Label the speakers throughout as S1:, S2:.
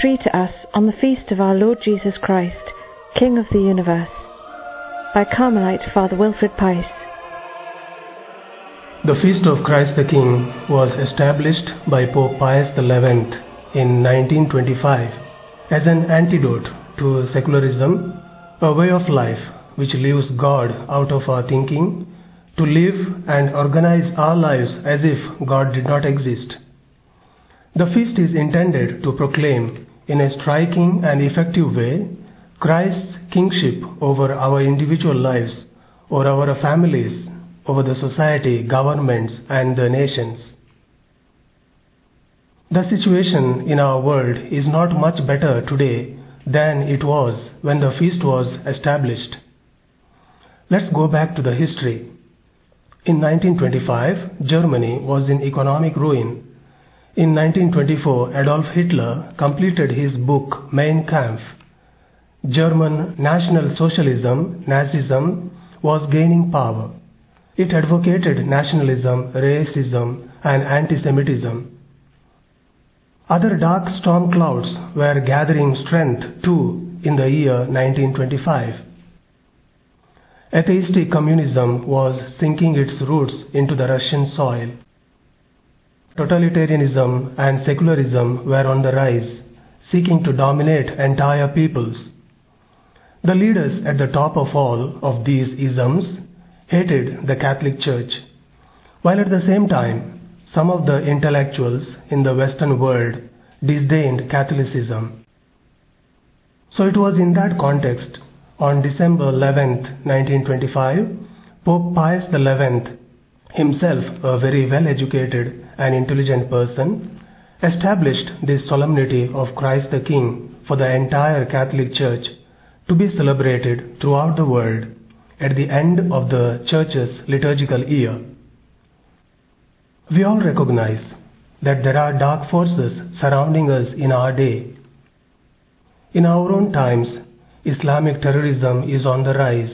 S1: three to us on the feast of our Lord Jesus Christ, King of the universe, by Carmelite Father Wilfred Pais.
S2: The feast of Christ the King was established by Pope Pius XI in 1925 as an antidote to secularism, a way of life which leaves God out of our thinking, to live and organize our lives as if God did not exist. The feast is intended to proclaim, in a striking and effective way, Christ's kingship over our individual lives, over our families, over the society, governments, and the nations. The situation in our world is not much better today than it was when the feast was established. Let's go back to the history. In 1925, Germany was in economic ruin in 1924, Adolf Hitler completed his book Mein Kampf. German National Socialism, Nazism, was gaining power. It advocated nationalism, racism, and anti Semitism. Other dark storm clouds were gathering strength too in the year 1925. Atheistic communism was sinking its roots into the Russian soil. Totalitarianism and secularism were on the rise, seeking to dominate entire peoples. The leaders at the top of all of these isms hated the Catholic Church, while at the same time some of the intellectuals in the Western world disdained Catholicism. So it was in that context, on December 11, 1925, Pope Pius XI, himself a very well educated and intelligent person, established this solemnity of Christ the King for the entire Catholic Church to be celebrated throughout the world at the end of the Church's liturgical year. We all recognize that there are dark forces surrounding us in our day. In our own times, Islamic terrorism is on the rise.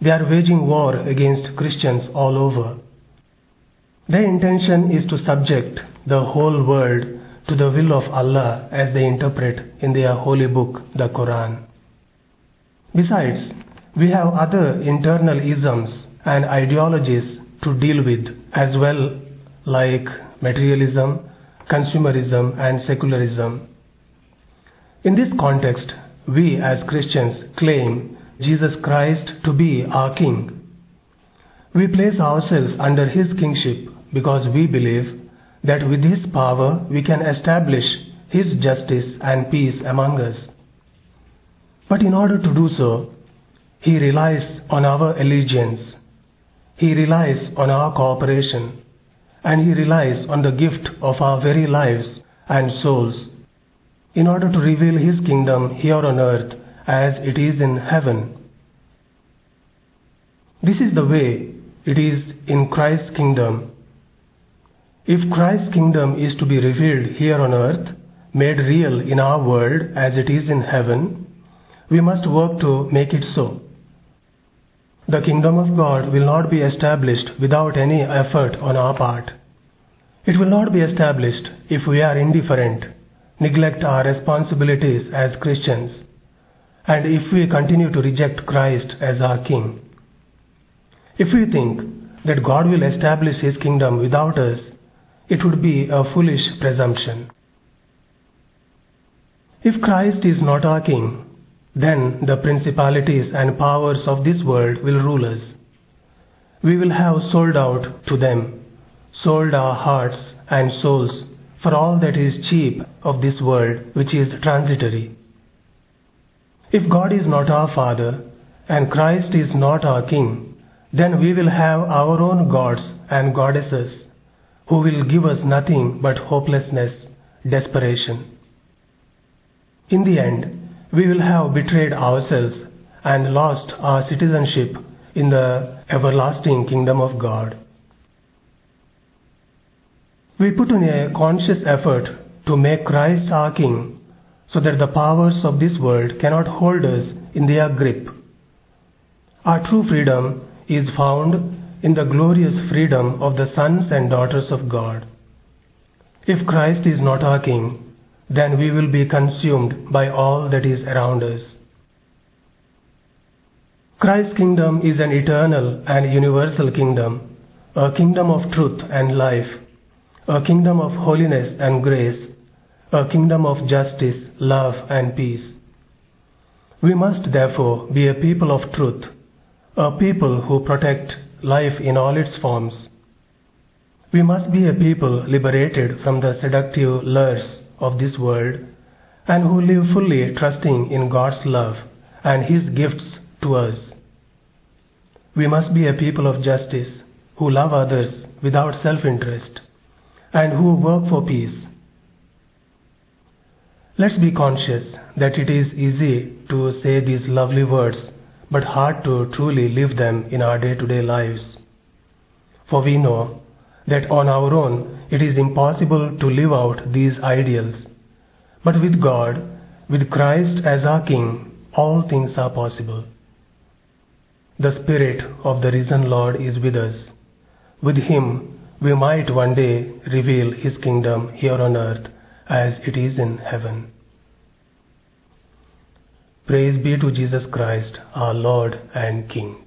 S2: They are waging war against Christians all over. Their intention is to subject the whole world to the will of Allah as they interpret in their holy book, the Quran. Besides, we have other internal isms and ideologies to deal with as well, like materialism, consumerism, and secularism. In this context, we as Christians claim Jesus Christ to be our King. We place ourselves under His kingship because we believe that with His power we can establish His justice and peace among us. But in order to do so, He relies on our allegiance, He relies on our cooperation, and He relies on the gift of our very lives and souls in order to reveal His kingdom here on earth as it is in heaven. This is the way it is in Christ's kingdom if Christ's kingdom is to be revealed here on earth, made real in our world as it is in heaven, we must work to make it so. The kingdom of God will not be established without any effort on our part. It will not be established if we are indifferent, neglect our responsibilities as Christians, and if we continue to reject Christ as our King. If we think that God will establish His kingdom without us, it would be a foolish presumption. If Christ is not our King, then the principalities and powers of this world will rule us. We will have sold out to them, sold our hearts and souls for all that is cheap of this world, which is transitory. If God is not our Father, and Christ is not our King, then we will have our own gods and goddesses who will give us nothing but hopelessness, desperation. In the end, we will have betrayed ourselves and lost our citizenship in the everlasting kingdom of God. We put in a conscious effort to make Christ our King so that the powers of this world cannot hold us in their grip. Our true freedom is found in the glorious freedom of the sons and daughters of God. If Christ is not our King, then we will be consumed by all that is around us. Christ's kingdom is an eternal and universal kingdom, a kingdom of truth and life, a kingdom of holiness and grace, a kingdom of justice, love, and peace. We must therefore be a people of truth, a people who protect life in all its forms. We must be a people liberated from the seductive lures of this world and who live fully trusting in God's love and His gifts to us. We must be a people of justice who love others without self interest and who work for peace. Let's be conscious that it is easy to say these lovely words but hard to truly live them in our day to day lives. For we know that on our own it is impossible to live out these ideals. But with God, with Christ as our King, all things are possible. The Spirit of the risen Lord is with us. With Him, we might one day reveal His kingdom here on earth as it is in heaven. Praise be to Jesus Christ, our Lord and King.